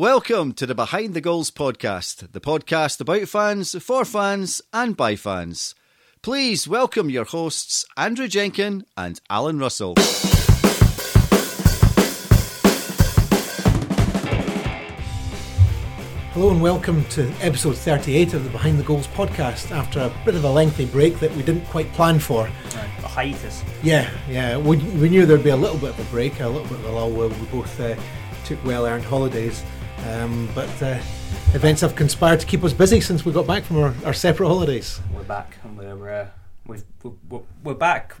Welcome to the Behind the Goals podcast, the podcast about fans, for fans, and by fans. Please welcome your hosts, Andrew Jenkin and Alan Russell. Hello and welcome to episode 38 of the Behind the Goals podcast after a bit of a lengthy break that we didn't quite plan for. A hiatus. Yeah, yeah, we, we knew there'd be a little bit of a break, a little bit of a lull where we both uh, took well earned holidays. Um, but uh, events have conspired to keep us busy since we got back from our, our separate holidays. We're back and we're uh, we've, we're, we're back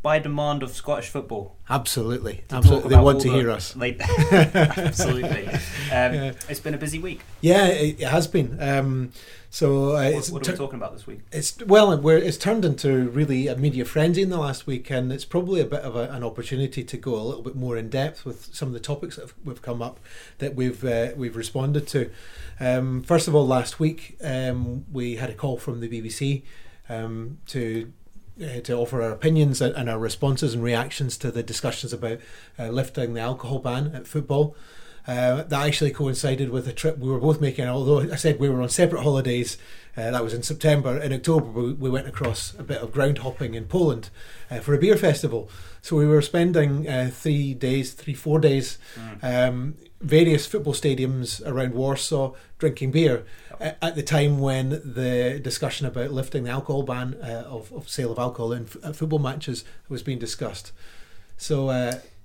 by demand of Scottish football. Absolutely, absolutely. They want to the- hear us. like- absolutely. Um, Yeah. It's been a busy week. Yeah, it, it has been. Um, so uh, What, it's what are we talking about this week? It's well, we're, it's turned into really a media frenzy in the last week, and it's probably a bit of a, an opportunity to go a little bit more in depth with some of the topics that have, have come up that we've uh, we've responded to. Um, first of all, last week um, we had a call from the BBC um, to. Uh, to offer our opinions and, and our responses and reactions to the discussions about uh, lifting the alcohol ban at football. Uh, that actually coincided with a trip we were both making. Although I said we were on separate holidays, uh, that was in September. In October, we, we went across a bit of ground hopping in Poland uh, for a beer festival. So we were spending uh, three days, three four days, um, various football stadiums around Warsaw drinking beer. uh, At the time when the discussion about lifting the alcohol ban uh, of, of sale of alcohol in f- football matches was being discussed. So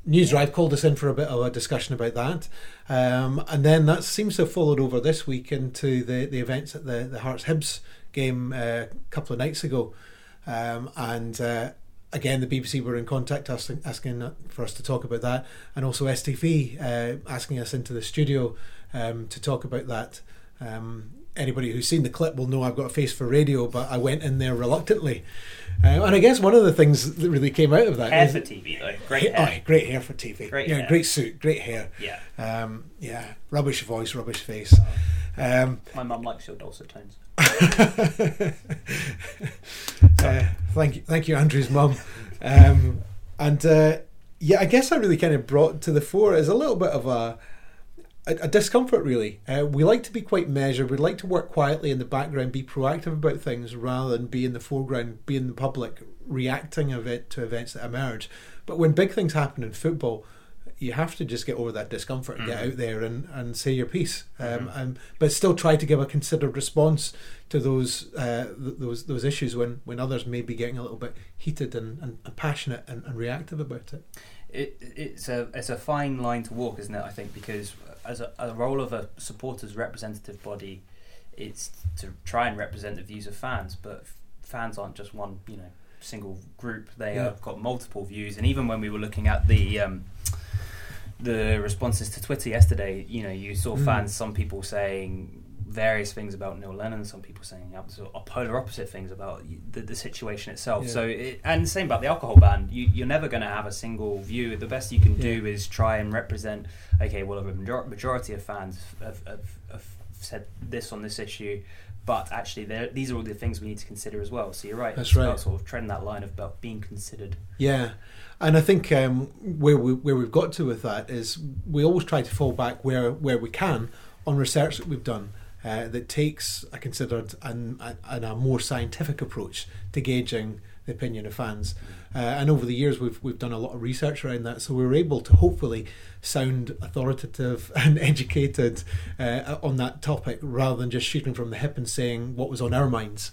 News Drive called us in for a bit of a discussion about that, um, and then that seems to have followed over this week into the, the events at the the Hearts Hibs game uh, a couple of nights ago, um, and. Uh, Again, the BBC were in contact asking, asking for us to talk about that, and also STV uh, asking us into the studio um, to talk about that. Anybody who's seen the clip will know I've got a face for radio, but I went in there reluctantly. Uh, and I guess one of the things that really came out of that Hair is- for TV though. Great Ha- hair. oh, great hair for TV. Great yeah, hair. great suit, great hair. Yeah. Um, yeah, rubbish voice, rubbish face. Um, My mum likes your dulcet tones. uh, thank you, thank you, Andrew's mum. Um, and uh, yeah, I guess I really kind of brought to the fore is a little bit of a a, a discomfort. Really, uh, we like to be quite measured. We like to work quietly in the background, be proactive about things rather than be in the foreground, be in the public, reacting it to events that emerge. But when big things happen in football. You have to just get over that discomfort and get out there and, and say your piece, um, and, but still try to give a considered response to those uh, th- those those issues when, when others may be getting a little bit heated and, and, and passionate and, and reactive about it. It, it's a it's a fine line to walk, isn't it? I think because as a, a role of a supporters representative body, it's to try and represent the views of fans, but fans aren't just one you know single group. They Yeah. have got multiple views, and even when we were looking at the um, the responses to Twitter yesterday, you know, you saw Mm. fans, some people saying various things about Neil Lennon, some people saying absolute polar opposite things about the, the situation itself. Yeah. So, it, and same about the alcohol ban. You, you're never going to have a single view. The best you can do is try and represent. Okay, well, a major- majority of fans have, have, have said this on this issue. But actually, these are all the things we need to consider as well. So you're right. That's right. Sort of treading that line of about being considered. Yeah, and I think um, where we where we've got to with that is we always try to fall back where where we can on research that we've done uh, that takes a considered and, and a more scientific approach to gauging the opinion of fans. Uh, and over the years, we've we've done a lot of research around that, so we were able to hopefully sound authoritative and educated uh, on that topic rather than just shooting from the hip and saying what was on our minds.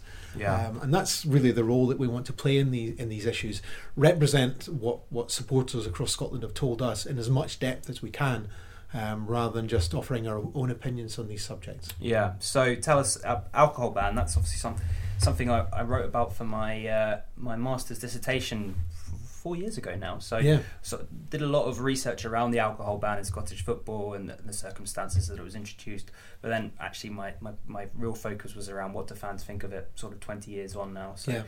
Um, and that's really the role that we want to play in the in these issues. Represent what what supporters across Scotland have told us in as much depth as we can, um, rather than just offering our own opinions on these subjects. Yeah. So tell us, uh, alcohol ban. That's obviously something something I, I wrote about for my uh, my master's dissertation f- four years ago now. So Yeah. so did a lot of research around the alcohol ban in Scottish football and the, the circumstances that it was introduced. But then actually my, my, my real focus was around what do fans think of it. Sort of twenty years on now. So Yeah.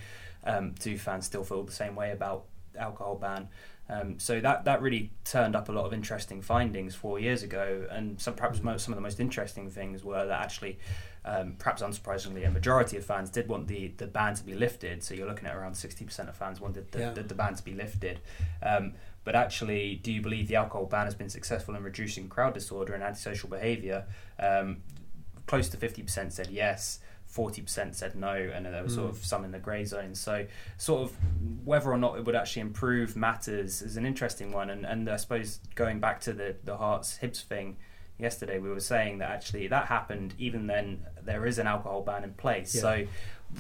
um, do fans still feel the same way about alcohol ban? Um, so that that really turned up a lot of interesting findings four years ago, and some perhaps most, some of the most interesting things were that actually, um, perhaps unsurprisingly, a majority of fans did want the, the ban to be lifted. So you're looking at around sixty percent of fans wanted the, Yeah. the, the ban to be lifted. Um, but actually, do you believe the alcohol ban has been successful in reducing crowd disorder and antisocial behaviour? Um, close to fifty percent said yes. 40% said no, and there was sort Mm. of some in the grey zone. So, sort of whether or not it would actually improve matters is an interesting one. And, and I suppose going back to the, the Hearts Hibs thing yesterday, we were saying that actually that happened even then there is an alcohol ban in place. Yeah. So,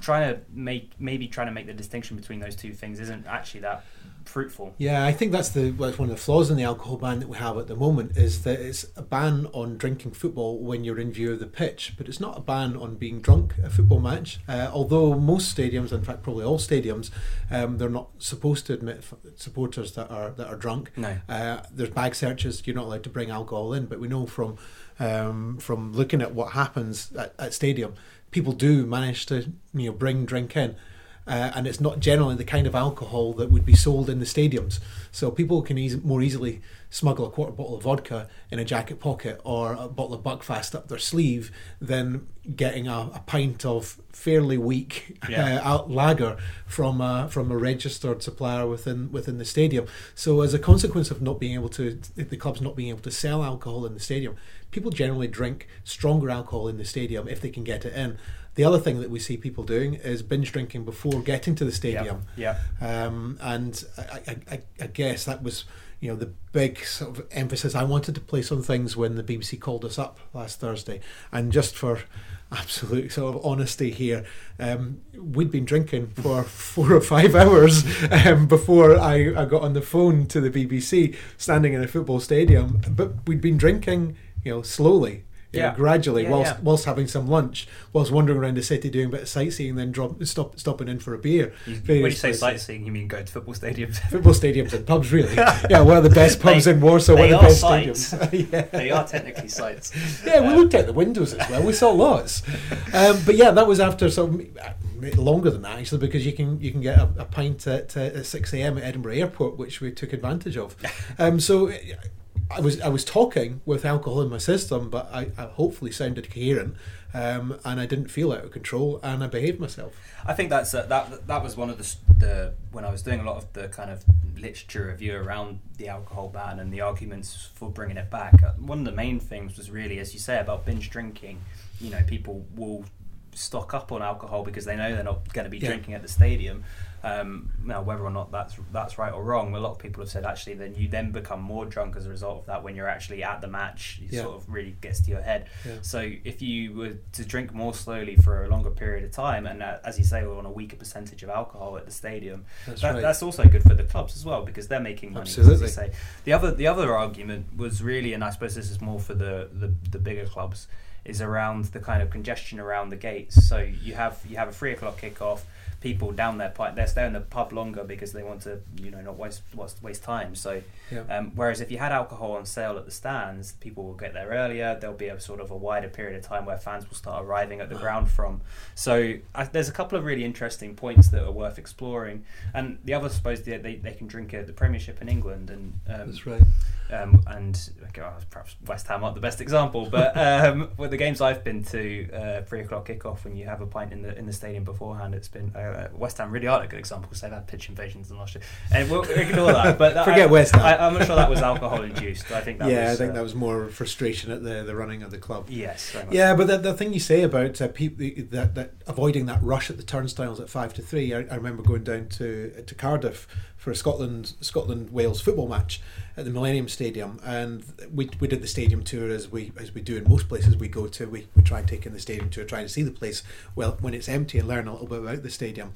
trying to make maybe trying to make the distinction between those two things isn't actually that fruitful. Yeah, I think that's the it's one of the flaws in the alcohol ban that we have at the moment is that it's a ban on drinking football when you're in view of the pitch, but it's not a ban on being drunk at a football match. Uh, although most stadiums, in fact, probably all stadiums, um, they're not supposed to admit f- supporters that are that are drunk. No. Uh, there's bag searches. You're not allowed to bring alcohol in, but we know from um, from looking at what happens at, at stadium, people do manage to you know bring drink in. Uh, and it's not generally the kind of alcohol that would be sold in the stadiums. So people can eas- more easily smuggle a quarter bottle of vodka in a jacket pocket or a bottle of Buckfast up their sleeve than getting a, a pint of fairly weak Yeah. uh, out lager from a, from a registered supplier within within the stadium. So as a consequence of not being able to the clubs not being able to sell alcohol in the stadium, people generally drink stronger alcohol in the stadium if they can get it in. The other thing that we see people doing is binge drinking before getting to the stadium. Yeah. Um, and I, I, I, I guess that was, you know, the big sort of emphasis I wanted to place on things when the BBC called us up last Thursday. And just for absolute sort of honesty here, um, we'd been drinking for four or five hours um, before I, I got on the phone to the BBC, standing in a football stadium. But we'd been drinking, you know, slowly. you know, Yeah. gradually, Yeah, whilst yeah. whilst having some lunch, whilst wandering around the city doing a bit of sightseeing, then drop, stop, stopping in for a beer. You, when you say places. sightseeing, you mean go to football stadiums? football stadiums and pubs, really. Yeah, one of the best pubs They- in Warsaw, one of the best sites. stadiums. yeah. they are technically sites. Yeah, we Um, looked out the windows as well. We saw lots, um, but yeah, that was after some longer than that actually, because you can you can get a, a pint at, uh, at six a.m. at Edinburgh Airport, which we took advantage of. Um, so I was I was talking with alcohol in my system, but I, I hopefully sounded coherent, um, and I didn't feel out of control, and I behaved myself. I think that's uh, that. That was one of the, the when I was doing a lot of the kind of literature review around the alcohol ban and the arguments for bringing it back. uh, One of the main things was really, as you say, about binge drinking. You know, people will stock up on alcohol because they know they're not going to be Yeah. drinking at the stadium. Um, now, whether or not that's that's right or wrong, a lot of people have said actually then you then become more drunk as a result of that when you're actually at the match. It Yeah. sort of really gets to your head. Yeah. So if you were to drink more slowly for a longer period of time, and uh, as you say, we're on a weaker percentage of alcohol at the stadium, That's that, right. that's also good for the clubs as well because they're making money. As Absolutely. you say, the other the other argument was really, and I suppose this is more for the the, the bigger clubs, is around the kind of congestion around the gates. So you have you have a three o'clock kickoff. People down there, pi- they're staying in the pub longer because they want to, you know, not waste waste, waste time. So Yeah. um, whereas if you had alcohol on sale at the stands, people will get there earlier. There'll be a sort of a wider period of time where fans will start arriving at the ground from. So I, there's a couple of really interesting points that are worth exploring. And the other, I suppose, they, they, they can drink at the Premiership in England, and um, That's right. um, and okay, well, perhaps West Ham aren't the best example, but um, with the games I've been to, uh, three o'clock kickoff when you have a pint in the in the stadium beforehand, it's been uh, West Ham really aren't a good example because they've had pitch invasions and last year. And we'll ignore that. But that- Forget I, West Ham. I, I'm not sure that was alcohol induced. I think that yeah, was, I think uh, that was more frustration at the the running of the club. yes. very much. Yeah, but the, the thing you say about uh, people that, that avoiding that rush at the turnstiles at five to three, I, I remember going down to to Cardiff for a Scotland Scotland Wales football match at the Millennium Stadium, and we, we did the stadium tour as we as we do in most places we go to. We, we try and take in the stadium tour, trying to see the place well when it's empty and learn a little bit about the stadium.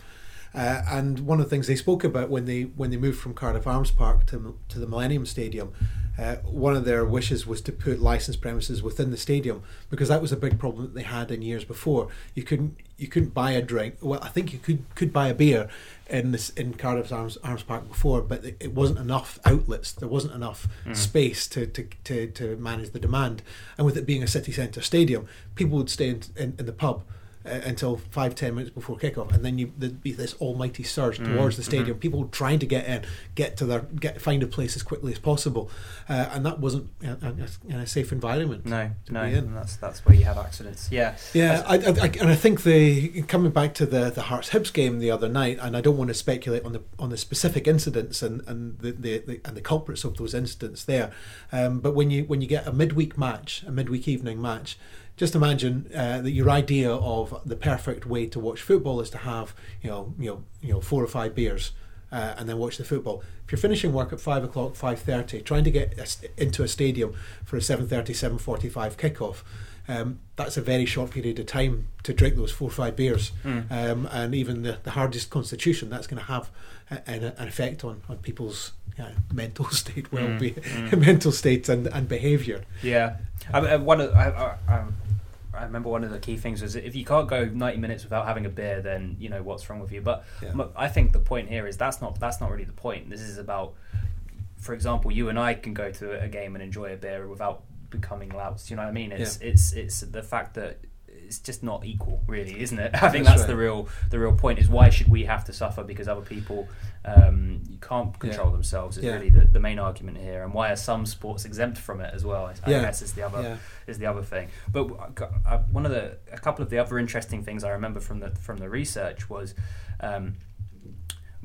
Uh, and one of the things they spoke about when they when they moved from Cardiff Arms Park to to the Millennium Stadium, uh, one of their wishes was to put licensed premises within the stadium because that was a big problem that they had in years before. You couldn't you couldn't buy a drink. Well, I think you could could buy a beer in this in Cardiff Arms Arms Park before, but it, it wasn't enough outlets. There wasn't enough space to, to, to, to manage the demand. And with it being a city centre stadium, people would stay in, in, in the pub uh, until five ten minutes before kickoff, and then you there'd be this almighty surge Mm, towards the stadium. mhm. People trying to get in, get to their get find a place as quickly as possible, uh, and that wasn't in a, in a safe environment. No, to no, be in. and that's that's where you have accidents. Yeah, Yeah, I, I, I, and I think the coming back to the the Hearts Hibs game the other night, and I don't want to speculate on the on the specific incidents and and the, the, the and the culprits of those incidents there, um, but when you when you get a midweek match, a midweek evening match. Just imagine uh, that your idea of the perfect way to watch football is to have, you know, you know, you know, four or five beers, uh, and then watch the football. If you're finishing work at five o'clock, five thirty, trying to get a st- into a stadium for a 7.30, 7.45 kickoff, um, that's a very short period of time to drink those four or five beers. Mm. Um, and even the, the hardest constitution, that's going to have a, an, an effect on, on people's yeah, mental state, well being, mm. mental state and, and behaviour. yeah. I, I, one of I, I, I, remember one of the key things was if you can't go ninety minutes without having a beer, then you know what's wrong with you. But Yeah. I think the point here is that's not that's not really the point. This is about, for example, you and I can go to a game and enjoy a beer without becoming louts. You know what I mean? It's it's it's the fact that it's just not equal, really, isn't it? I think That's that's, the real the real point. Is why should we have to suffer because other people um, can't control Yeah. themselves? Is Yeah. really the, the main argument here, and why are some sports exempt from it as well? I Yeah. guess is the other is the other thing. But uh, one of the a couple of the other interesting things I remember from the from the research was. Um,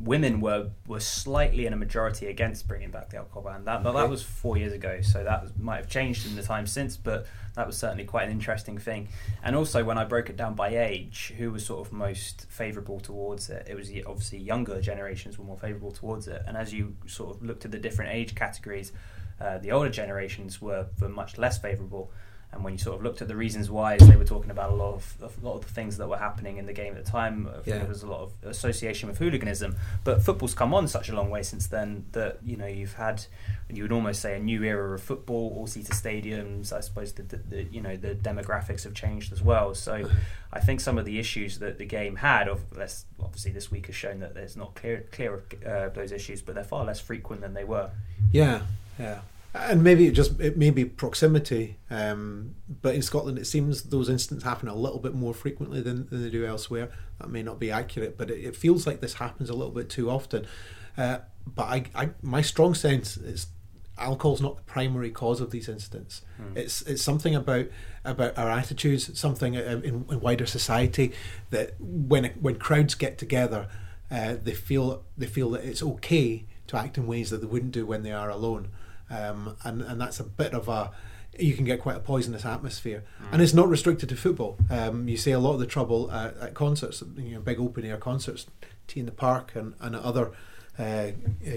Women were, were slightly in a majority against bringing back the alcohol ban. That, that was four years ago, so that was, might have changed in the time since. But that was certainly quite an interesting thing. And also, when I broke it down by age, who was sort of most favourable towards it? It was obviously younger generations were more favourable towards it. And as you sort of looked at the different age categories, uh, the older generations were, were much less favourable. And when you sort of looked at the reasons why, they were talking about a lot of a lot of the things that were happening in the game at the time. Yeah. There was a lot of association with hooliganism, but football's come on such a long way since then that you know you've had you would almost say a new era of football, all-seater stadiums. I suppose the, the, the you know the demographics have changed as well. So I think some of the issues that the game had, of less obviously this week has shown that there's not clear clear of uh, those issues, but they're far less frequent than they were. Yeah, yeah. And maybe it just it may be proximity, um, but in Scotland it seems those incidents happen a little bit more frequently than, than they do elsewhere. That may not be accurate, but it, it feels like this happens a little bit too often. Uh, but I, I, my strong sense is alcohol's not the primary cause of these incidents. It's it's something about about our attitudes, something uh, in, in wider society that when when crowds get together, uh, they feel they feel that it's okay to act in ways that they wouldn't do when they are alone, um, and and that's a bit of a you can get quite a poisonous atmosphere, and it's not restricted to football. Um, you see a lot of the trouble at, at concerts, you know, big open air concerts, T in the Park, and and other uh,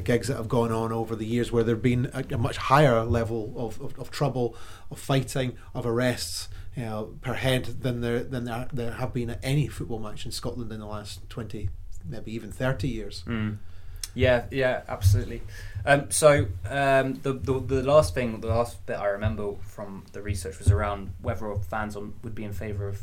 gigs that have gone on over the years where there've been a, a much higher level of, of, of trouble, of fighting, of arrests, you know, per head than there than there, there have been at any football match in Scotland in the last twenty, maybe even thirty years. Mm. Yeah, yeah, absolutely. Um, so um, the, the the last thing, the last bit I remember from the research was around whether fans on, would be in favour of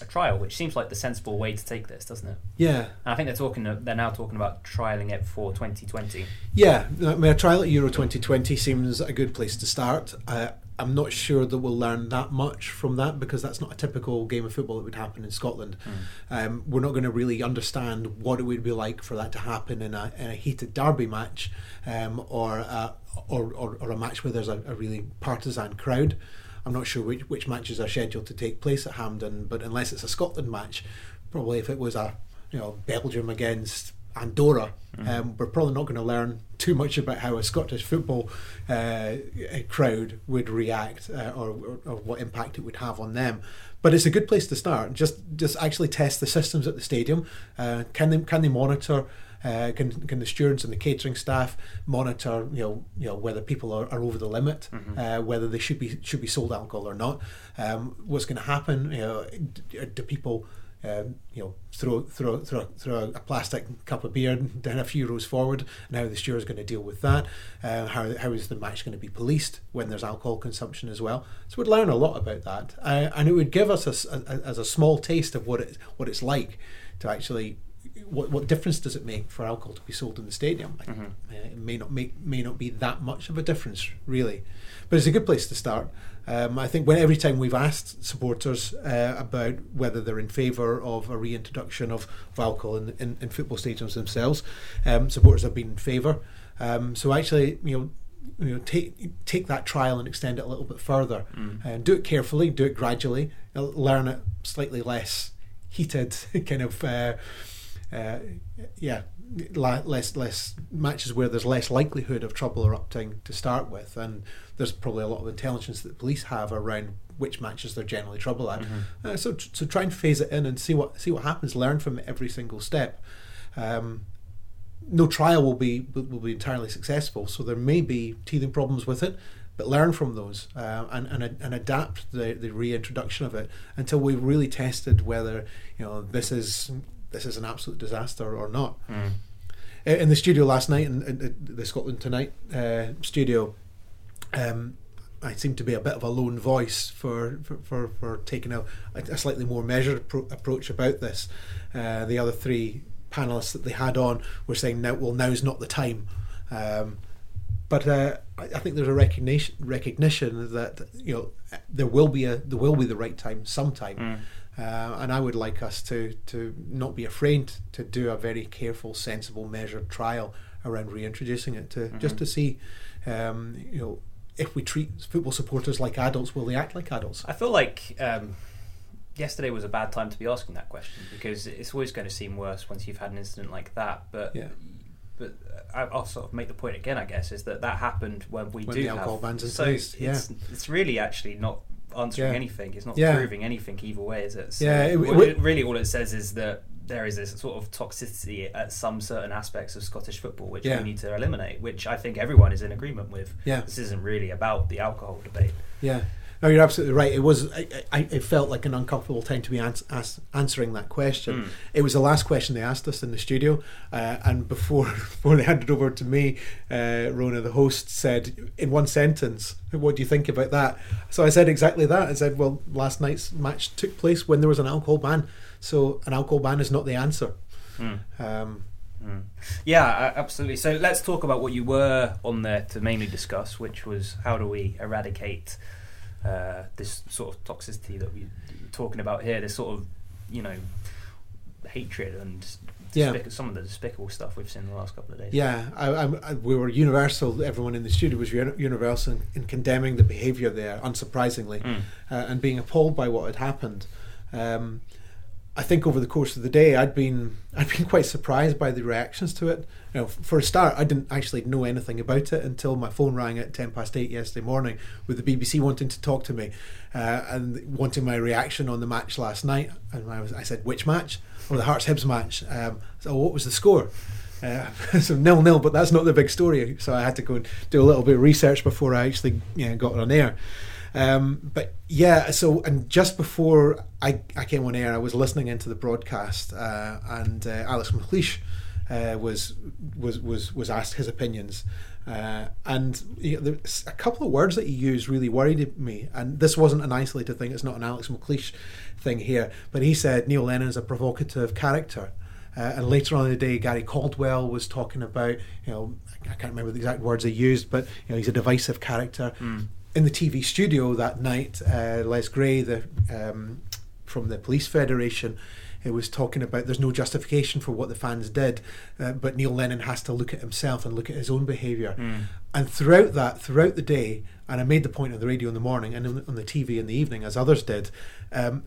a trial, which seems like the sensible way to take this, doesn't it? Yeah, And I think they're talking, they're now talking about trialing it for 2020. yeah. I mean, a trial at Euro twenty twenty seems a good place to start. Uh, I'm not sure that we'll learn that much from that because that's not a typical game of football that would happen in Scotland. Um, we're not going to really understand what it would be like for that to happen in a, in a heated derby match um, or, a, or, or or a match where there's a, a really partisan crowd. I'm not sure which, which matches are scheduled to take place at Hampden, but unless it's a Scotland match, probably if it was a you know Belgium against Andorra, um, we're probably not going to learn too much about how a Scottish football uh, crowd would react uh, or, or, or what impact it would have on them. But it's a good place to start. Just just actually test the systems at the stadium. Uh, can they can they monitor? Uh, can can the stewards and the catering staff monitor you know you know whether people are, are over the limit, uh, whether they should be should be sold alcohol or not? Um, what's going to happen? You know, do people um, you know, throw throw throw throw a plastic cup of beer down a few rows forward, and how the steward's going to deal with that. Uh, how how is the match going to be policed when there's alcohol consumption as well? So we'd learn a lot about that, uh, and it would give us a, a- as a small taste of what it what it's like to actually what what difference does it make for alcohol to be sold in the stadium? Mm-hmm. Uh, it may not make may not be that much of a difference, really, but it's a good place to start. Um, I think when every time we've asked supporters uh, about whether they're in favour of a reintroduction of, of alcohol in, in, in football stadiums themselves, um, supporters have been in favour. Um, so actually, you know. You know, take take that trial and extend it a little bit further, Mm. and do it carefully, do it gradually, uh, learn it slightly less heated, kind of, uh, uh, yeah, less less matches where there's less likelihood of trouble erupting to start with, and there's probably a lot of intelligence that the police have around which matches they're generally trouble at. Uh, so so try and phase it in and see what see what happens. Learn from every single step. Um, no trial will be will will be entirely successful, so there may be teething problems with it. But learn from those uh, and, and and adapt the, the reintroduction of it until we've really tested whether you know this is this is an absolute disaster or not. Mm. In the studio last night, in, in, the Scotland Tonight uh, studio, um, I seem to be a bit of a lone voice for for, for, for taking a, a slightly more measured appro- approach about this. Uh, the other three panelists that they had on were saying, "Now, well, now's not the time." Um, but uh, I, I think there's a recognition recognition that you know there will be a there will be the right time sometime. Mm. Uh, and I would like us to to not be afraid to do a very careful, sensible, measured trial around reintroducing it to just to see, um, you know, if we treat football supporters like adults, will they act like adults? I feel like um, yesterday was a bad time to be asking that question because it's always going to seem worse once you've had an incident like that. But Yeah. but I'll sort of make the point again, I guess, is that that happened when we When do the have ban's in so place, It's, it's really actually not answering Yeah. anything. It's not Yeah. proving anything either way, is it? So Yeah, it- it- it- really all it says is that there is this sort of toxicity at some certain aspects of Scottish football, which Yeah. we need to eliminate. Which I think everyone is in agreement with. Yeah. This isn't really about the alcohol debate. Yeah. No, you're absolutely right. It was. I, I, it felt like an uncomfortable time to be ans- ans- answering that question. Mm. It was the last question they asked us in the studio, uh, and before before they handed over to me, uh, Rona, the host, said in one sentence, "What do you think about that?" So I said exactly that. I said, "Well, last night's match took place when there was an alcohol ban, so an alcohol ban is not the answer." Mm. Um, Mm. Yeah, absolutely. So let's talk about what you were on there to mainly discuss, which was how do we eradicate uh, this sort of toxicity that we- we're talking about here, this sort of, you know, hatred and Yeah. some of the despicable stuff we've seen in the last couple of days. Yeah, I, I, I, we were universal. Everyone in the studio was universal in, in condemning the behaviour there, unsurprisingly, Mm. uh, and being appalled by what had happened. Um, I think over the course of the day, I'd been I'd been quite surprised by the reactions to it. You know, for a start, I didn't actually know anything about it until my phone rang at ten past eight yesterday morning with the BBC wanting to talk to me uh, and wanting my reaction on the match last night. And I was I said, which match? Oh, the Hearts Hibs match. Um, so what was the score? Uh, so nil nil, but that's not the big story. So I had to go and do a little bit of research before I actually you know, got on air. Um, but yeah, so and just before I, I came on air, I was listening into the broadcast, uh, and uh, Alex McLeish uh, was was was was asked his opinions, uh, and you know, a couple of words that he used really worried me. And this wasn't an isolated thing; it's not an Alex McLeish thing here. But he said Neil Lennon is a provocative character. Uh, and later on in the day, Gary Caldwell was talking about, you know, I can't remember the exact words he used, but you know, he's a divisive character. In the TV studio that night, uh, Les Gray, the um, from the Police Federation, it was talking about there's no justification for what the fans did, uh, but Neil Lennon has to look at himself and look at his own behaviour. And throughout that, throughout the day, and I made the point on the radio in the morning and on on the TV in the evening, as others did. Um,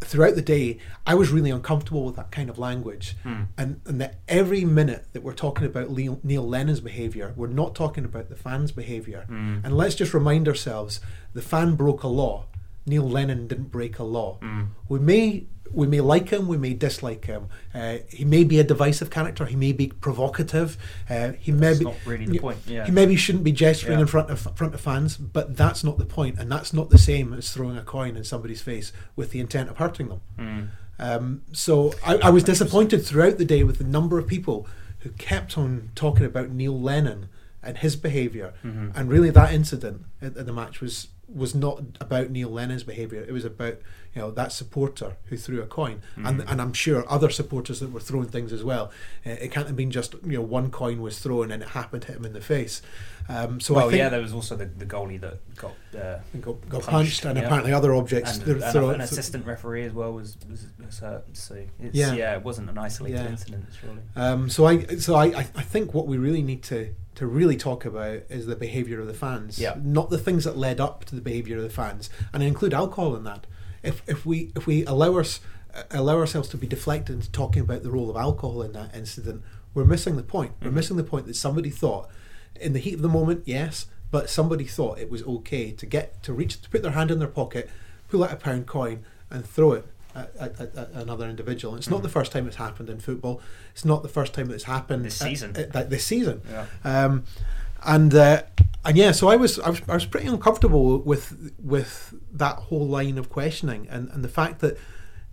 throughout the day, I was really uncomfortable with that kind of language, and and that every minute that we're talking about Neil, Neil Lennon's behaviour, we're not talking about the fans' behaviour. And let's just remind ourselves: the fan broke a law. Neil Lennon didn't break a law. We may we may like him, we may dislike him. Uh, he may be a divisive character. He may be provocative. Uh, he may be not really the point, yeah. He maybe shouldn't be gesturing Yeah. in front of front of fans, but that's not the point, and that's not the same as throwing a coin in somebody's face with the intent of hurting them. Mm. Um, so I, I was disappointed throughout the day with the number of people who kept on talking about Neil Lennon and his behavior Mm-hmm. and really that incident at, at the match was was not about Neil Lennon's behaviour. It was about you know that supporter who threw a coin, and and I'm sure other supporters that were throwing things as well. Uh, it can't have been just you know one coin was thrown and it happened to hit him in the face. Um, so well, yeah, there was also the, the goalie that got uh, got, got punched, punched, and yeah. apparently other objects. and, they're and thrown- an assistant referee as well was was, was hurt. So it's, Yeah. yeah. it wasn't an isolated Yeah. incident, surely. Um, so I so I I think what we really need to to really talk about is the behaviour of the fans, Yeah. not the things that led up to the behaviour of the fans, and I include alcohol in that. If if we if we allow us allow ourselves to be deflected into talking about the role of alcohol in that incident, we're missing the point. We're Mhm. missing the point that somebody thought, in the heat of the moment, yes, but somebody thought it was okay to get to reach to put their hand in their pocket, pull out a pound coin, and throw it at, at, at, at another individual. It's not Mhm. the first time it's happened in football. It's not the first time it's happened This season. at- this season. Yeah. Um, and uh, and yeah, so I was, I was I was pretty uncomfortable with with that whole line of questioning, and, and the fact that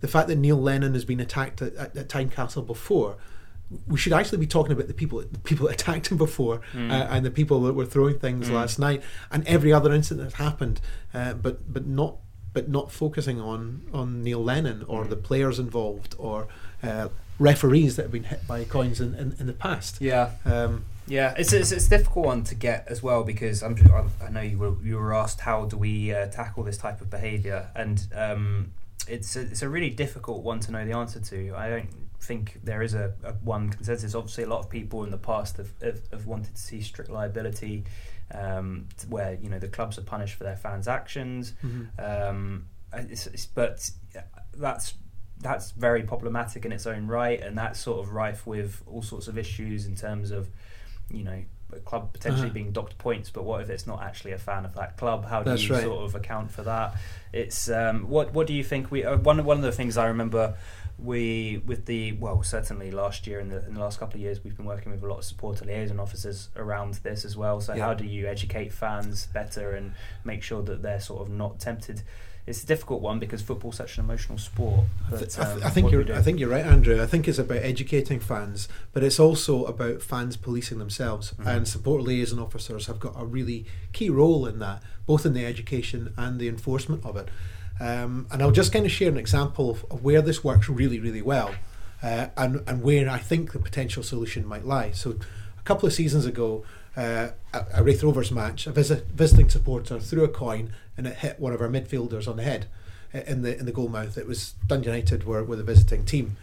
the fact that Neil Lennon has been attacked at, at, at Tynecastle before. We should actually be talking about the people the people that attacked him before Mm. uh, and the people that were throwing things Mm. last night and every other incident that's happened, uh, but but not but not focusing on on Neil Lennon or Mm. the players involved or uh, referees that have been hit by coins in, in, in the past. Yeah. Um, Yeah, it's, it's it's a difficult one to get as well because I'm I know you were you were asked how do we uh, tackle this type of behaviour and um, it's a, it's a really difficult one to know the answer to. I don't think there is a, a one consensus. Obviously, a lot of people in the past have, have, have wanted to see strict liability, um, where you know the clubs are punished for their fans' actions. Um, it's, it's, but that's that's very problematic in its own right, and that's sort of rife with all sorts of issues in terms of, you know, a club potentially Uh-huh. being docked points. But what if it's not actually a fan of that club? How do That's you right. sort of account for that? It's um, what what do you think? We uh, one one of the things I remember we with the well certainly last year in the in the last couple of years we've been working with a lot of supporter liaison officers around this as well so Yeah. how do you educate fans better and make sure that they're sort of not tempted it's a difficult one because football's such an emotional sport I, but, th- I, th- um, I think what do we you're. I think you're right, Andrew. I think it's about educating fans, but it's also about fans policing themselves. Mhm. And support liaison officers have got a really key role in that, both in the education and the enforcement of it. Um, and I'll just kind of share an example of, of where this works really, really well, uh, and and where I think the potential solution might lie. So, a couple of seasons ago, uh, a, Raith Rovers match, a visit, visiting supporter threw a coin and it hit one of our midfielders on the head in the in the goal mouth. It was Dundee United were, were the visiting team.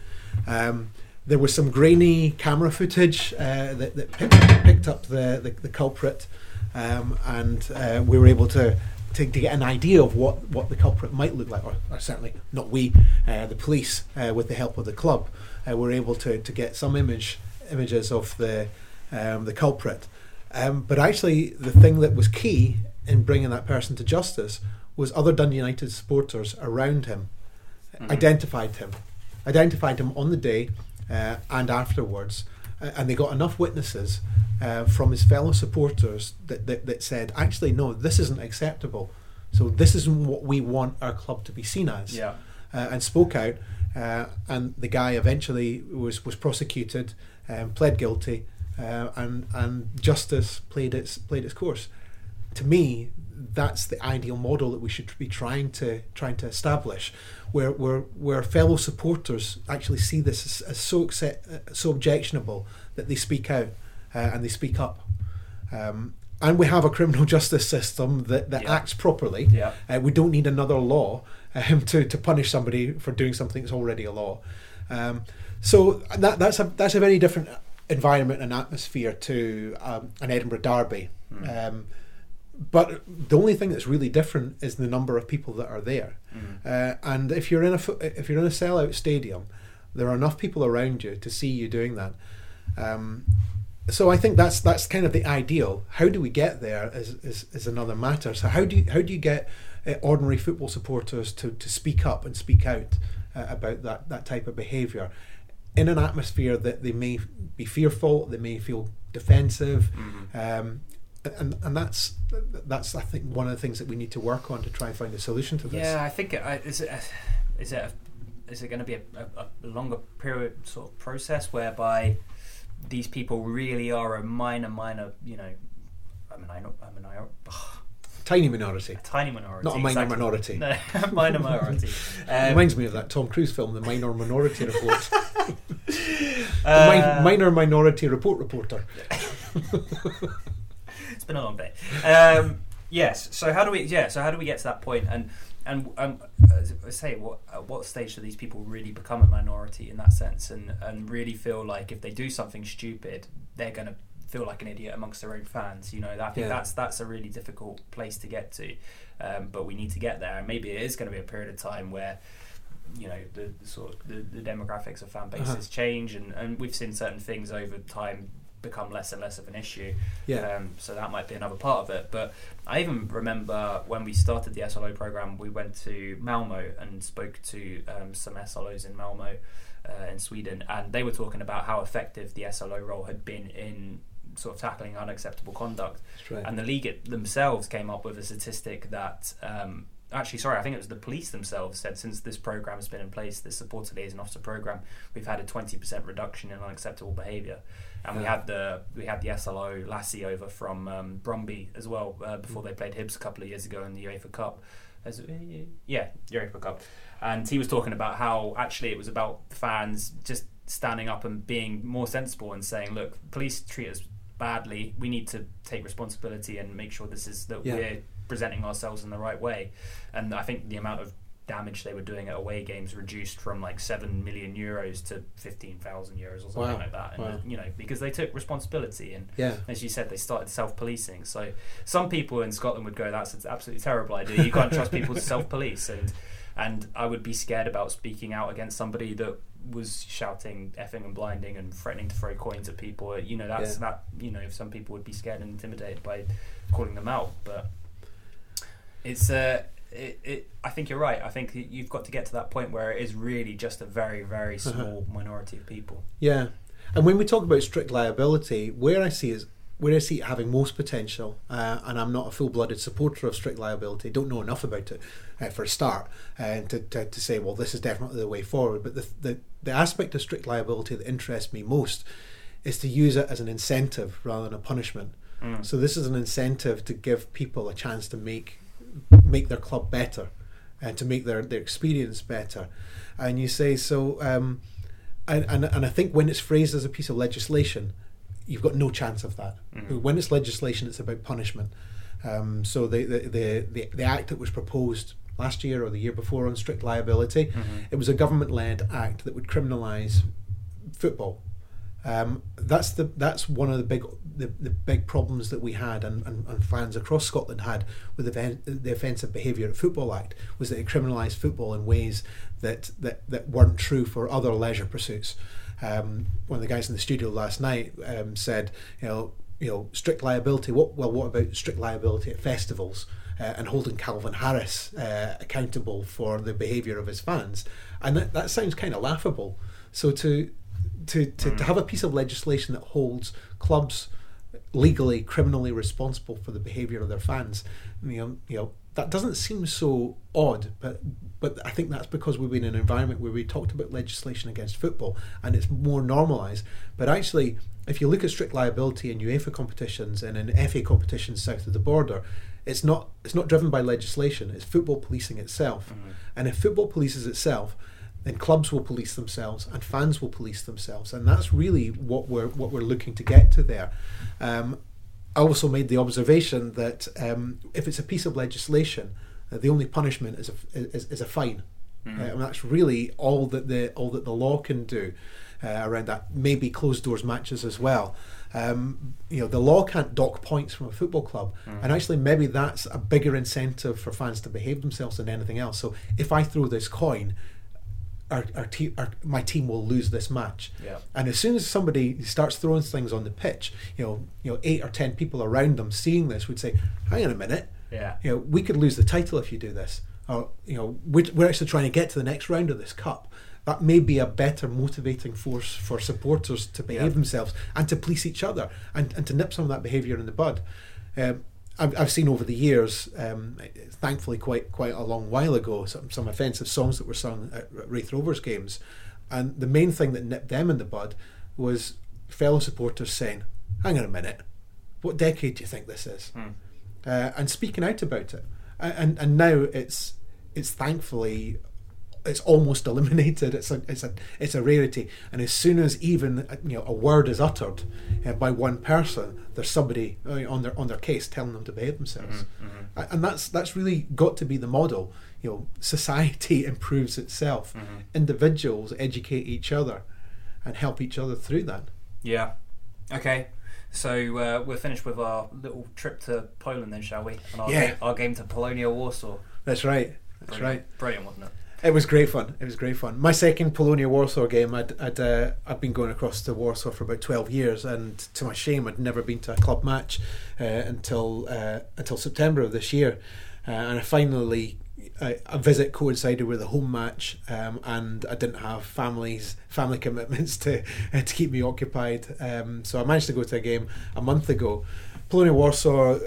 Um, there was some grainy camera footage uh, that, that picked, picked up the, the, the culprit, um, and uh, we were able to, to to get an idea of what, what the culprit might look like, or, or certainly not we, uh, the police, uh, with the help of the club, uh, were able to, to get some image images of the um, the culprit. Um, but actually, the thing that was key in bringing that person to justice was other Dundee United supporters around him Mhm. identified him, identified him on the day uh, and afterwards, and they got enough witnesses uh, from his fellow supporters that, that that said, actually, no, this isn't acceptable. So this isn't what we want our club to be seen as yeah uh, and spoke out. Uh, and the guy eventually was was prosecuted, um, pled guilty, uh, and and justice played its played its course. To me, that's the ideal model that we should be trying to trying to establish, where where where fellow supporters actually see this as, as so accept, uh, so objectionable that they speak out uh, and they speak up. Um, and we have a criminal justice system that, that Yeah. acts properly. yeah Uh, we don't need another law um, to, to punish somebody for doing something that's already a law. Um, so that, that's a that's a very different environment and atmosphere to um, an Edinburgh derby. Mm. But the only thing that's really different is the number of people that are there. Mhm. Uh, and if you're in a if you're in a sellout stadium, there are enough people around you to see you doing that. Um, so I think that's that's kind of the ideal. How do we get there is, is, is another matter. So how do you, how do you get uh, ordinary football supporters to, to speak up and speak out uh, about that, that type of behaviour in an atmosphere that they may be fearful, they may feel defensive, Mhm. um, and and that's that's I think one of the things that we need to work on to try and find a solution to this. Yeah, I think it, I- is it is it a, is it going to be a, a, a longer period sort of process whereby these people really are a minor minor you know I mean I I mean I tiny minority, a tiny minority, not a minor exactly. minority. No, minor minority. Um, Reminds me of that Tom Cruise film, The Minor Minority Report. uh, the mi- minor Minority Report reporter. It's been a long day. Um, yes. So how do we? Yeah. So how do we get to that point? And and um, I say, what at what stage do these people really become a minority in that sense, and and really feel like if they do something stupid, they're going to feel like an idiot amongst their own fans. You know, I think Yeah. that's that's a really difficult place to get to, um, but we need to get there. And maybe it is going to be a period of time where. You know the, the sort of the, the demographics of fan bases Uh-huh. change, and, and we've seen certain things over time become less and less of an issue. Yeah. Um, so that might be another part of it. But I even remember when we started the SLO program, we went to Malmo and spoke to um, some SLOs in Malmo uh, in Sweden, and they were talking about how effective the SLO role had been in sort of tackling unacceptable conduct. Right. And the league it- themselves came up with a statistic that. Um, Actually, sorry, I think it was the police themselves said since this program has been in place, this supported liaison officer program, we've had a twenty percent reduction in unacceptable behaviour, and we had the we had the SLO Lassie over from um, Brøndby as well uh, before Mm. they played Hibs a couple of years ago in the UEFA Cup. As, yeah, UEFA Cup, and he was talking about how actually it was about fans just standing up and being more sensible and saying, "Look, police treat us badly. We need to take responsibility and make sure this is that Yeah. we're presenting ourselves in the right way." And I think the amount of damage they were doing at away games reduced from like seven million euros to fifteen thousand euros or something Wow. like that. And Wow. you know, because they took responsibility and yeah. as you said, they started self-policing. So some people in Scotland would go, "That's an absolutely terrible idea. You can't trust people to self-police." And and I would be scared about speaking out against somebody that was shouting effing and blinding and threatening to throw coins at people. You know, that's Yeah. that. You know, some people would be scared and intimidated by calling them out, but it's uh, it, it, I think you're right. I think you've got to get to that point where it is really just a very, very small minority of people. Yeah, and when we talk about strict liability, where I see is where I see it having most potential, uh, and I'm not a full-blooded supporter of strict liability. Don't know enough about it uh, for a start, and to, to, to say, well, this is definitely the way forward. But the, the the aspect of strict liability that interests me most is to use it as an incentive rather than a punishment. Mm. So this is an incentive to give people a chance to make make their club better and to make their, their experience better. And you say so, um, and, and and I think when it's phrased as a piece of legislation, you've got no chance of that. Mhm. When it's legislation, it's about punishment. Um, so the, the the the the act that was proposed last year or the year before on strict liability, Mhm. it was a government-led act that would criminalise football. Um, that's the that's one of the big the, the big problems that we had and, and, and fans across Scotland had with the, the offensive behaviour at Football Act was that it criminalised football in ways that, that, that weren't true for other leisure pursuits. Um, one of the guys in the studio last night um, said, you know, you know, strict liability. What well, what about strict liability at festivals uh, and holding Calvin Harris uh, accountable for the behaviour of his fans? And that, that sounds kind of laughable. So to to, to, to have a piece of legislation that holds clubs legally, criminally responsible for the behaviour of their fans, you know, you know, that doesn't seem so odd, but but I think that's because we've been in an environment where we talked about legislation against football and it's more normalised. But actually, if you look at strict liability in UEFA competitions and in FA competitions south of the border, it's not it's not driven by legislation. It's football policing itself, mm-hmm. and if football polices itself, then clubs will police themselves and fans will police themselves, and that's really what we're what we're looking to get to there. Um, I also made the observation that um, if it's a piece of legislation, uh, the only punishment is a is, is a fine, Mhm. uh, and that's really all that the all that the law can do uh, around that. Maybe closed doors matches as well. Um, you know, the law can't dock points from a football club, and actually maybe that's a bigger incentive for fans to behave themselves than anything else. So if I throw this coin. Our, our, te- our my team will lose this match. Yeah. And as soon as somebody starts throwing things on the pitch, you know, you know, eight or ten people around them seeing this would say, "Hang on a minute, Yeah. you know, we could lose the title if you do this." Or you know, we're, we're actually trying to get to the next round of this cup. That may be a better motivating force for supporters to behave Yeah. themselves and to police each other and, and to nip some of that behaviour in the bud. Um, I've, I've seen over the years, um, thankfully quite quite a long while ago, some, some offensive songs that were sung at Raith Rovers games, and the main thing that nipped them in the bud was fellow supporters saying, "Hang on a minute, what decade do you think this is?" Hmm. uh, and speaking out about it. And and now it's it's thankfully it's almost eliminated. It's a it's a it's a rarity. And as soon as even you know a word is uttered uh, by one person, there's somebody uh, on their on their case telling them to behave themselves. A- And that's that's really got to be the model. You know, society improves itself. Individuals educate each other and help each other through that. Yeah. Okay. So uh, we're finished with our little trip to Poland then, shall we? And our, Yeah. game, our game to Polonia Warsaw. That's right. That's Brilliant. right. Brilliant, wasn't it? It was great fun. It was great fun. My second Polonia Warsaw game, I'd, I'd uh, I've been going across to Warsaw for about twelve years, and to my shame, I'd never been to a club match uh, until uh, until September of this year, uh, and I finally. A, visit coincided with a home match, um, and I didn't have families family commitments to uh, to keep me occupied. Um, so I managed to go to a game a month ago. Polonia Warsaw,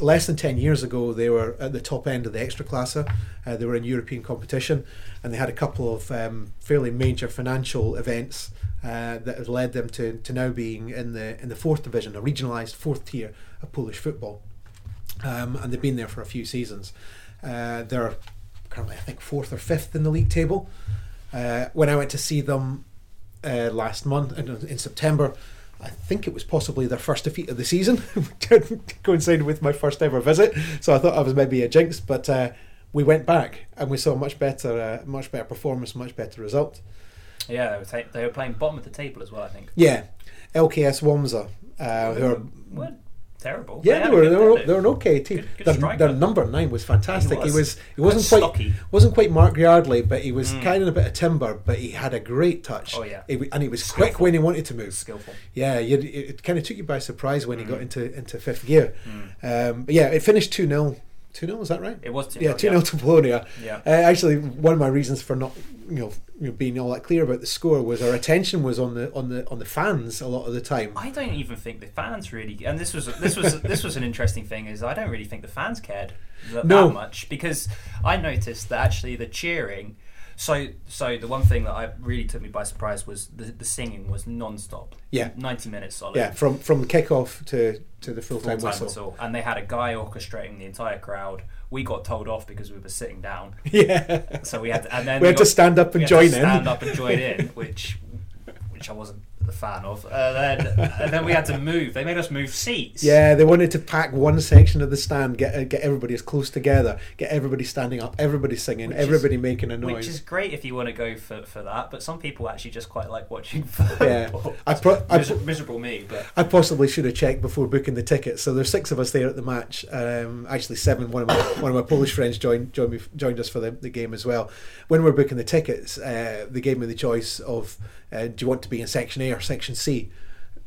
less than 10 years ago, they were at the top end of the Ekstraklasa. Uh, they were in European competition and they had a couple of um, fairly major financial events uh, that have led them to, to now being in the in the fourth division, a regionalised fourth tier of Polish football. Um, and they've been there for a few seasons. Uh, they're currently, I think, fourth or fifth in the league table. Uh, when I went to see them uh, last month in, in September, I think it was possibly their first defeat of the season, coincided with my first ever visit. So I thought I was maybe a jinx, but uh, we went back and we saw much better, uh, much better performance, much better result. Yeah, they were, ta- they were playing bottom of the table as well, I think. Yeah, ŁKS Łomża, uh, who are weren't terrible. yeah, had they were they were, they- they were an okay team. Good- good their, their number nine was fantastic. He He was, was. he wasn't Quite stocky. wasn't quite Mark Yardley, but he was Mm. carrying a bit of timber. But he had a great touch. Oh, yeah. And he was quick when he wanted to move. skillful. Yeah, it, it kind of took you by surprise when he got Mm. into into fifth gear. Um, but yeah, it finished two 0 Two 0 is that right? It was 2-0, Yeah, two yeah. to Polonia. Yeah. Uh, actually, one of my reasons for not you know, you know being all that clear about the score was our attention was on the on the on the fans a lot of the time. I don't even think the fans really, and this was this was this was an interesting thing. Is I don't really think the fans cared that, No. that much because I noticed that actually the cheering. So so the one thing that I really took me by surprise was the, the singing was non-stop. Yeah. ninety minutes solid. Yeah, from from kickoff to to the full time whistle. whistle, and they had a guy orchestrating the entire crowd. We got told off because we were sitting down, Yeah, so we had to, and then we had got- to stand up we and join in. stand up and join in, which which I wasn't a fan of. Uh, then and then we had to move. They made us move seats. Yeah, they wanted to pack one section of the stand, get uh, get everybody as close together, get everybody standing up, everybody singing, Which is- everybody making a noise. Which is great if you want to go for, for that, but some people actually just quite like watching Yeah. I pro- I Mis- miserable me, but I possibly should have checked before booking the tickets. So there's six of us there at the match. Um, actually, seven. One of my one of my Polish friends joined joined me joined us for the, the game as well. When we're booking the tickets, uh, they gave me the choice of uh, do you want to be in section A or section C.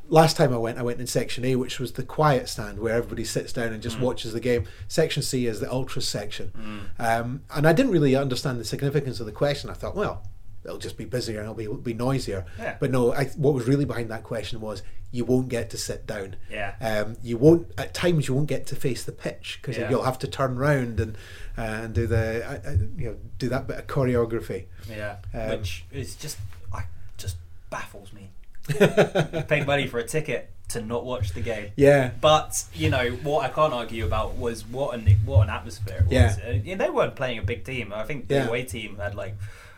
Last time I went, I went in section A, which was the quiet stand where everybody sits down and just Mm. watches the game. Section C is the ultras section, um, and I didn't really understand the significance of the question. I thought, well, it'll just be busier and it'll be be noisier. Yeah. But no, I, what was really behind that question was you won't get to sit down. Yeah. Um, you won't at times you won't get to face the pitch because Yeah. you'll have to turn round and uh, and do the uh, uh, you know do that bit of choreography. yeah, Um, which is just I just baffles me. Paid money for a ticket to not watch the game. Yeah. But you know what I can't argue about was what an what an atmosphere it was. Yeah. Know, they weren't playing a big team. I think the Yeah. away team had like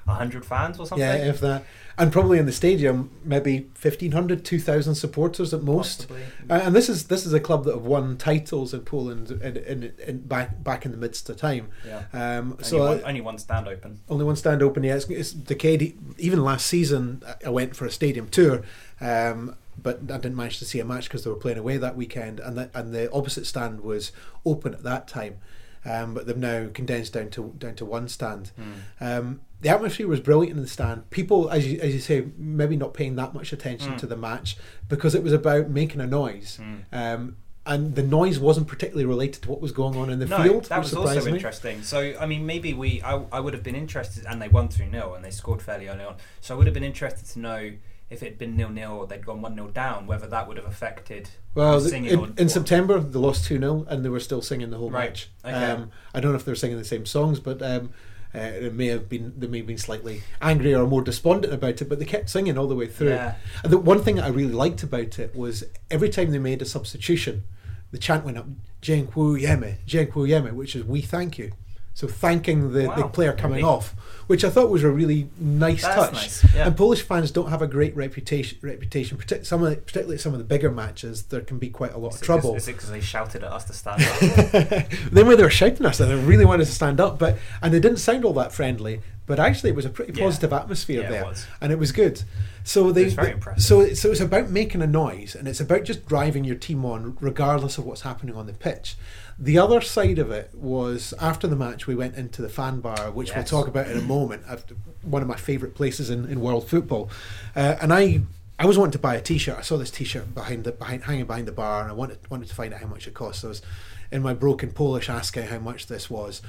hundred fans or something. Yeah, if that, and probably in the stadium, maybe 1,500, 2,000 supporters at most. Uh, and this is this is a club that have won titles in Poland in, in, in back back in the midst of time. Yeah. Um, Only, so one, uh, only one stand open. only one stand open. Yeah, it's, it's decade. Even last season, I went for a stadium tour, um, but I didn't manage to see a match because they were playing away that weekend, and the, and the opposite stand was open at that time. Um, but they've now condensed down to down to one stand. Um, the atmosphere was brilliant in the stand. People, as you as you say, maybe not paying that much attention Mm. to the match because it was about making a noise. Um, and the noise wasn't particularly related to what was going on in the no, field. that was also me. interesting. So, I mean, maybe we, I, I would have been interested, and they won 3 0 and they scored fairly early on. So, I would have been interested to know if it had been nil nil or they'd gone 1 0 down, whether that would have affected Well, singing in, or, in or- September they lost two 0 and they were still singing the whole Right, match. okay. Um, I don't know if they were singing the same songs, but um, uh, it may have been they may have been slightly angry or more despondent about it. But they kept singing all the way through. Yeah. And the one thing that I really liked about it was every time they made a substitution, the chant went up. Dziękujemy, Yeme, which is we thank you. So thanking the, the player coming off, which I thought was a really nice That's touch. nice, yeah. And Polish fans don't have a great reputation. Reputation, partic- some of the, particularly some of the bigger matches, there can be quite a lot of trouble. Is it because they shouted at us to stand up? then when they were shouting at us, they really wanted to stand up, but and they didn't sound all that friendly. But actually, it was a pretty Yeah. positive atmosphere Yeah, it there, was. and it was good. So they, was very they- impressive. so so it's about making a noise, and it's about just driving your team on, regardless of what's happening on the pitch. The other side of it was after the match, we went into the fan bar, which we'll talk about in a moment. One of my favourite places in, in world football, uh, and I. I was wanting to buy a T-shirt. I saw this T-shirt behind the behind hanging behind the bar, and I wanted wanted to find out how much it cost. So I was in my broken Polish asking how much this was,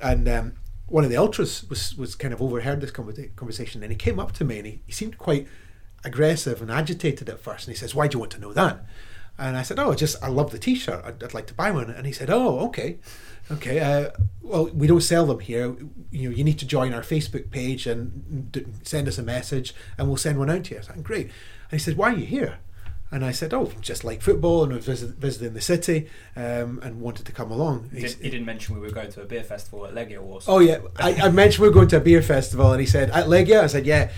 and um, one of the ultras was was kind of overheard this conversation, and he came up to me and he, he seemed quite aggressive and agitated at first, and he says, "Why do you want to know that?" And I said, "Oh, just I love the T-shirt. I'd, I'd like to buy one." And he said, "Oh, okay, okay. Uh, well, we don't sell them here. You know, you need to join our Facebook page and d- send us a message, and we'll send one out to you." I said, "Great." And he said, "Why are you here?" And I said, "Oh, just like football, and I was visit, visiting the city, um, and wanted to come along." he, he didn't mention we were going to a beer festival at Legia Warsaw. Oh yeah, I, I mentioned we were going to a beer festival, and he said at Legia. I said yeah,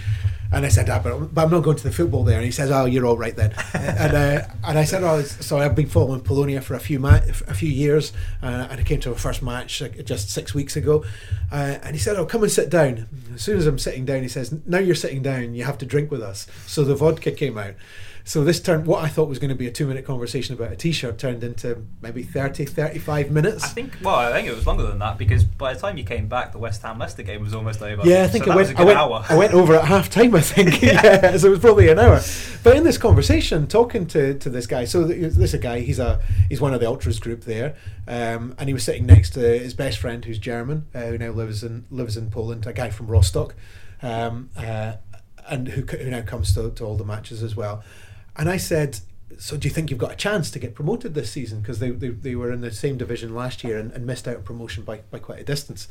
and I said ah, but, but I'm not going to the football there. And he says oh you're all right then. and uh, and I said oh so I've been following Polonia for a few ma- a few years, uh, and I came to a first match just six weeks ago, uh, and he said oh come and sit down. As soon as I'm sitting down, he says now you're sitting down, you have to drink with us. So the vodka came out. So this turned what I thought was going to be a two minute conversation about a t-shirt turned into maybe 30, 35 minutes. I think. Well, I think it was longer than that because by the time you came back, the West Ham Leicester game was almost over. Yeah, I think so I went. was a I went, hour. I went over at half time. I think. yeah, so it was probably an hour. But in this conversation, talking to, to this guy, so this is a guy. He's a he's one of the ultras group there, um, and he was sitting next to his best friend, who's German, uh, who now lives in lives in Poland. A guy from Rostock, um, uh, and who, who now comes to, to all the matches as well. And I said. So do you think you've got a chance to get promoted this season? Because they, they, they were in the same division last year and, and missed out on promotion by, by quite a distance.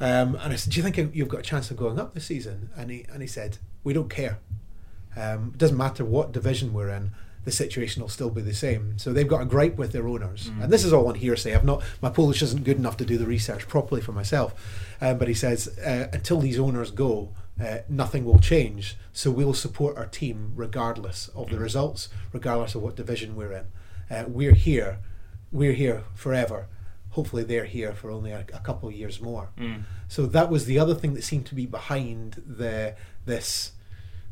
Um, and I said, "Do you think you've got a chance of going up this season?" And he and he said, "We don't care. Um, it doesn't matter what division we're in. The situation will still be the same." So they've got a gripe with their owners, Mm. and this is all on hearsay. I've not my Polish isn't good enough to do the research properly for myself. Um, but he says, uh, "Until these owners go." Uh, nothing will change, so we'll support our team regardless of the Mm. results, regardless of what division we're in. Uh, we're here, we're here forever. Hopefully, they're here for only a, a couple of years more. Mm. So that was the other thing that seemed to be behind the this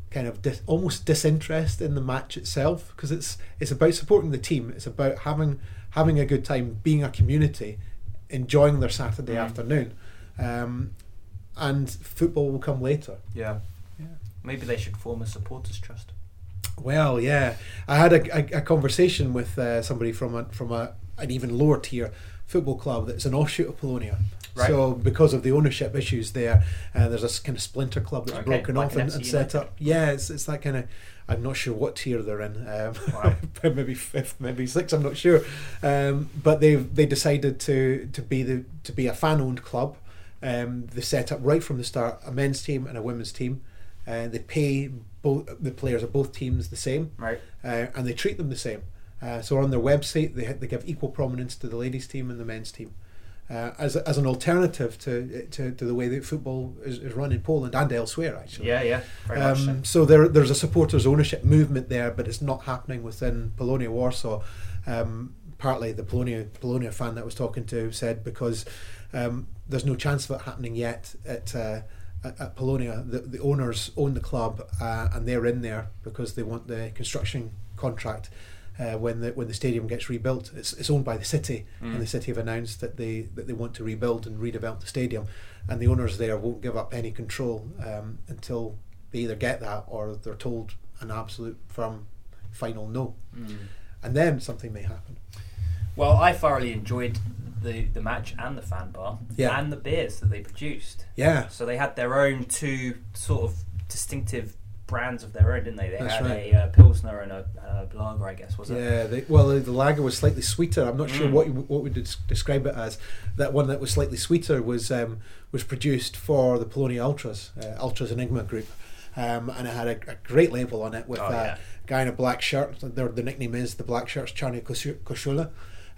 kind of dis, almost disinterest in the match itself because it's it's about supporting the team. It's about having having a good time, being a community, enjoying their Saturday Mm. afternoon, um, and football will come later. Yeah. Yeah. Maybe they should form a supporters trust. Well, yeah, I had a, a, a conversation with uh, somebody from a, from a, an even lower tier football club that's an offshoot of Polonia. Right. So because of the ownership issues there, uh, there's a s- kind of splinter club that's Okay, broken like off an and, and set up. Yeah, it's, it's that kind of. I'm not sure what tier they're in. Um, Wow. maybe fifth, maybe sixth. I'm not sure. Um, but they they decided to to be the to be a fan owned club. Um, they set up right from the start a men's team and a women's team. Uh, they pay both the players of both teams the same Right. uh, and they treat them the same. Uh, so on their website, they they give equal prominence to the ladies' team and the men's team, uh, as as an alternative to to, to the way that football is, is run in Poland and elsewhere. Actually, Yeah. Yeah. Much so. um, so there there's a supporters ownership movement there, but it's not happening within Polonia Warsaw. Um, partly the Polonia Polonia fan that I was talking to said because um, there's no chance of it happening yet at. Uh, at, at Polonia, the, the owners own the club uh, and they're in there because they want the construction contract uh, when the when the stadium gets rebuilt. It's, it's owned by the city, Mm. and the city have announced that they that they want to rebuild and redevelop the stadium, and the owners there won't give up any control um, until they either get that or they're told an absolute firm final no, Mm. and then something may happen. Well, I thoroughly enjoyed the, the match and the fan bar Yeah. and the beers that they produced. Yeah, So they had their own two sort of distinctive brands of their own, didn't they? They That's had right. a uh, pilsner and a, a lager, I guess, was it? yeah. They, well, the, the lager was slightly sweeter. I'm not sure Mm. what you, what we des- describe it as. That one that was slightly sweeter was um, was produced for the Polonia Ultras, uh, Ultras Enigma group, um, and it had a, a great label on it with Oh, a yeah. guy in a black shirt. Their the nickname is the Black Shirts, Czarne Koszule.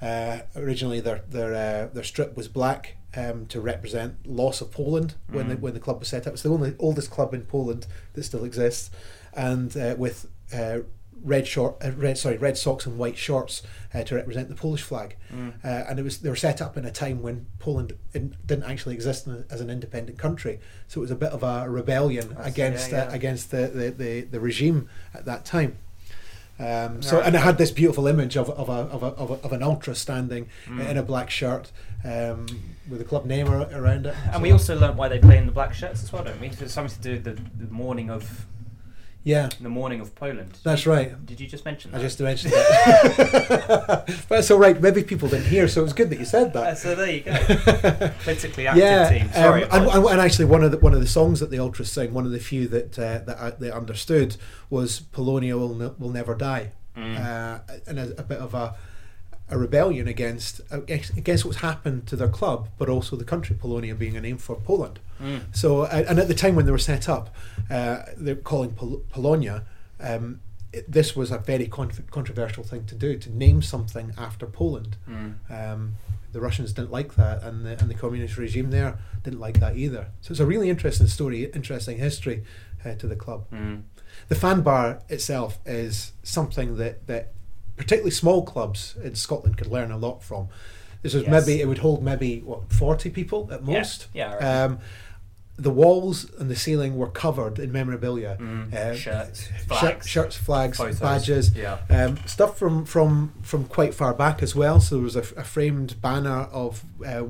Uh, originally, their their uh, their strip was black um, to represent loss of Poland when the when the club was set up. It's the only oldest club in Poland that still exists, and uh, with uh, red short, uh, red sorry, red socks and white shorts uh, to represent the Polish flag. Uh, and it was they were set up in a time when Poland in, didn't actually exist in, as an independent country, so it was a bit of a rebellion That's- against yeah, Uh, yeah. against the, the, the, the regime at that time. Um, so and it had this beautiful image of, of, a, of, a, of, a, of an ultra standing Mm. in a black shirt um, with the club name around it. And So- we also learnt why they play in the black shirts as well, don't we? It's something to do with the, the morning of yeah, the morning of Poland. that's right. Did you just mention that? I just mentioned that. but it's all right. Maybe people didn't hear, so it was good that you said Uh, that. so there you go. Politically active yeah, team. Sorry. um, and, and, actually, one of the one of the songs that the Ultras sing, one of the few that uh, that I, they understood was "Polonia will ne- will never die," Mm. uh, and a, a bit of a a rebellion against against what's happened to their club, but also the country, Polonia being a name for Poland. Mm. So, and at the time when they were set up, uh, they're calling Pol- Polonia. Um, it, this was a very con- controversial thing to do to name something after Poland. Mm. Um, the Russians didn't like that, and the, and the communist regime there didn't like that either. So it's a really interesting story, interesting history uh, to the club. Mm. The fan bar itself is something that, that particularly small clubs in Scotland could learn a lot from. This was Yes. maybe it would hold maybe what forty people at most. Yeah, I reckon. Um, the walls and the ceiling were covered in memorabilia. Mm. Uh, Shirts, shirt- flags, shirts, flags, photos. badges, Yeah. um, stuff from, from from quite far back as well. So there was a, a framed banner of uh,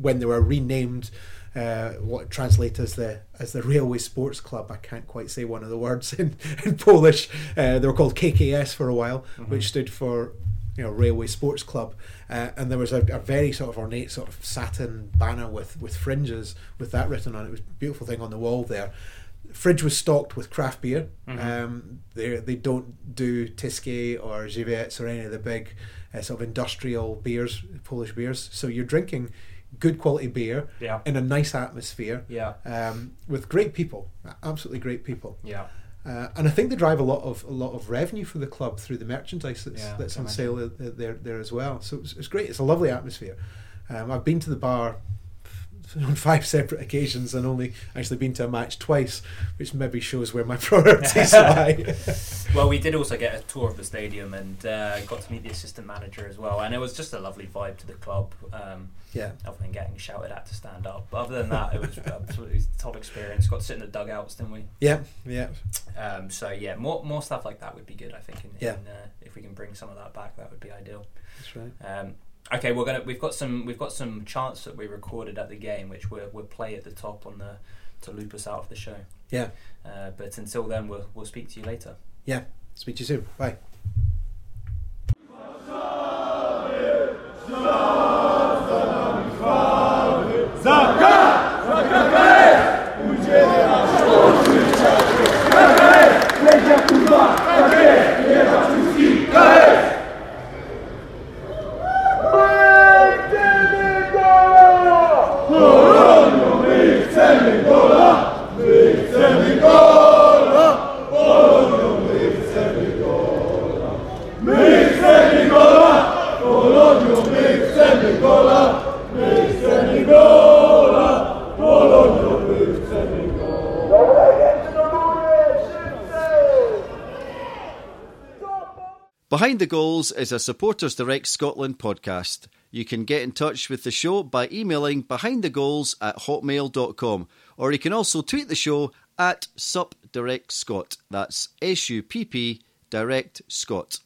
when they were renamed, uh, what translate as the as the Railway Sports Club. I can't quite say one of the words in in Polish. Uh, they were called KKS for a while, which stood for you know Railway Sports Club. Uh, and there was a, a very sort of ornate sort of satin banner with with fringes with that written on it. It was a beautiful thing on the wall there fridge was stocked with craft beer. Um, they they don't do Tyskie or Żywiec or any of the big uh, sort of industrial beers, Polish beers. So you're drinking good quality beer Yeah. in a nice atmosphere Yeah. um, with great people, absolutely great people. Yeah. Uh, and I think they drive a lot of a lot of revenue for the club through the merchandise that's, Yeah, that's on sale uh, there there as well. So it's, it's great. It's a lovely atmosphere. Um, I've been to the bar on five separate occasions and only actually been to a match twice, which maybe shows where my priorities lie. Well, we did also get a tour of the stadium and uh, got to meet the assistant manager as well, and it was just a lovely vibe to the club. Um, yeah, other than getting shouted at to stand up, but other than that, it was absolutely top experience. Got to sit in the dugouts, didn't we? yeah, yeah. Um, so yeah, more more stuff like that would be good. I think. In, Yeah. in, uh, if we can bring some of that back, that would be ideal. That's right. Um, okay, we're gonna we've got some we've got some chants that we recorded at the game, which we'll, we'll play at the top on the to loop us out of the show. Yeah, Uh, but until then, we'll we'll speak to you later. yeah. Speak to you soon. Bye. Behind the Goals is a Supporters Direct Scotland podcast. You can get in touch with the show by emailing behindthegoals at hotmail.com or you can also tweet the show at supdirectscott. That's S U P P Direct Scott.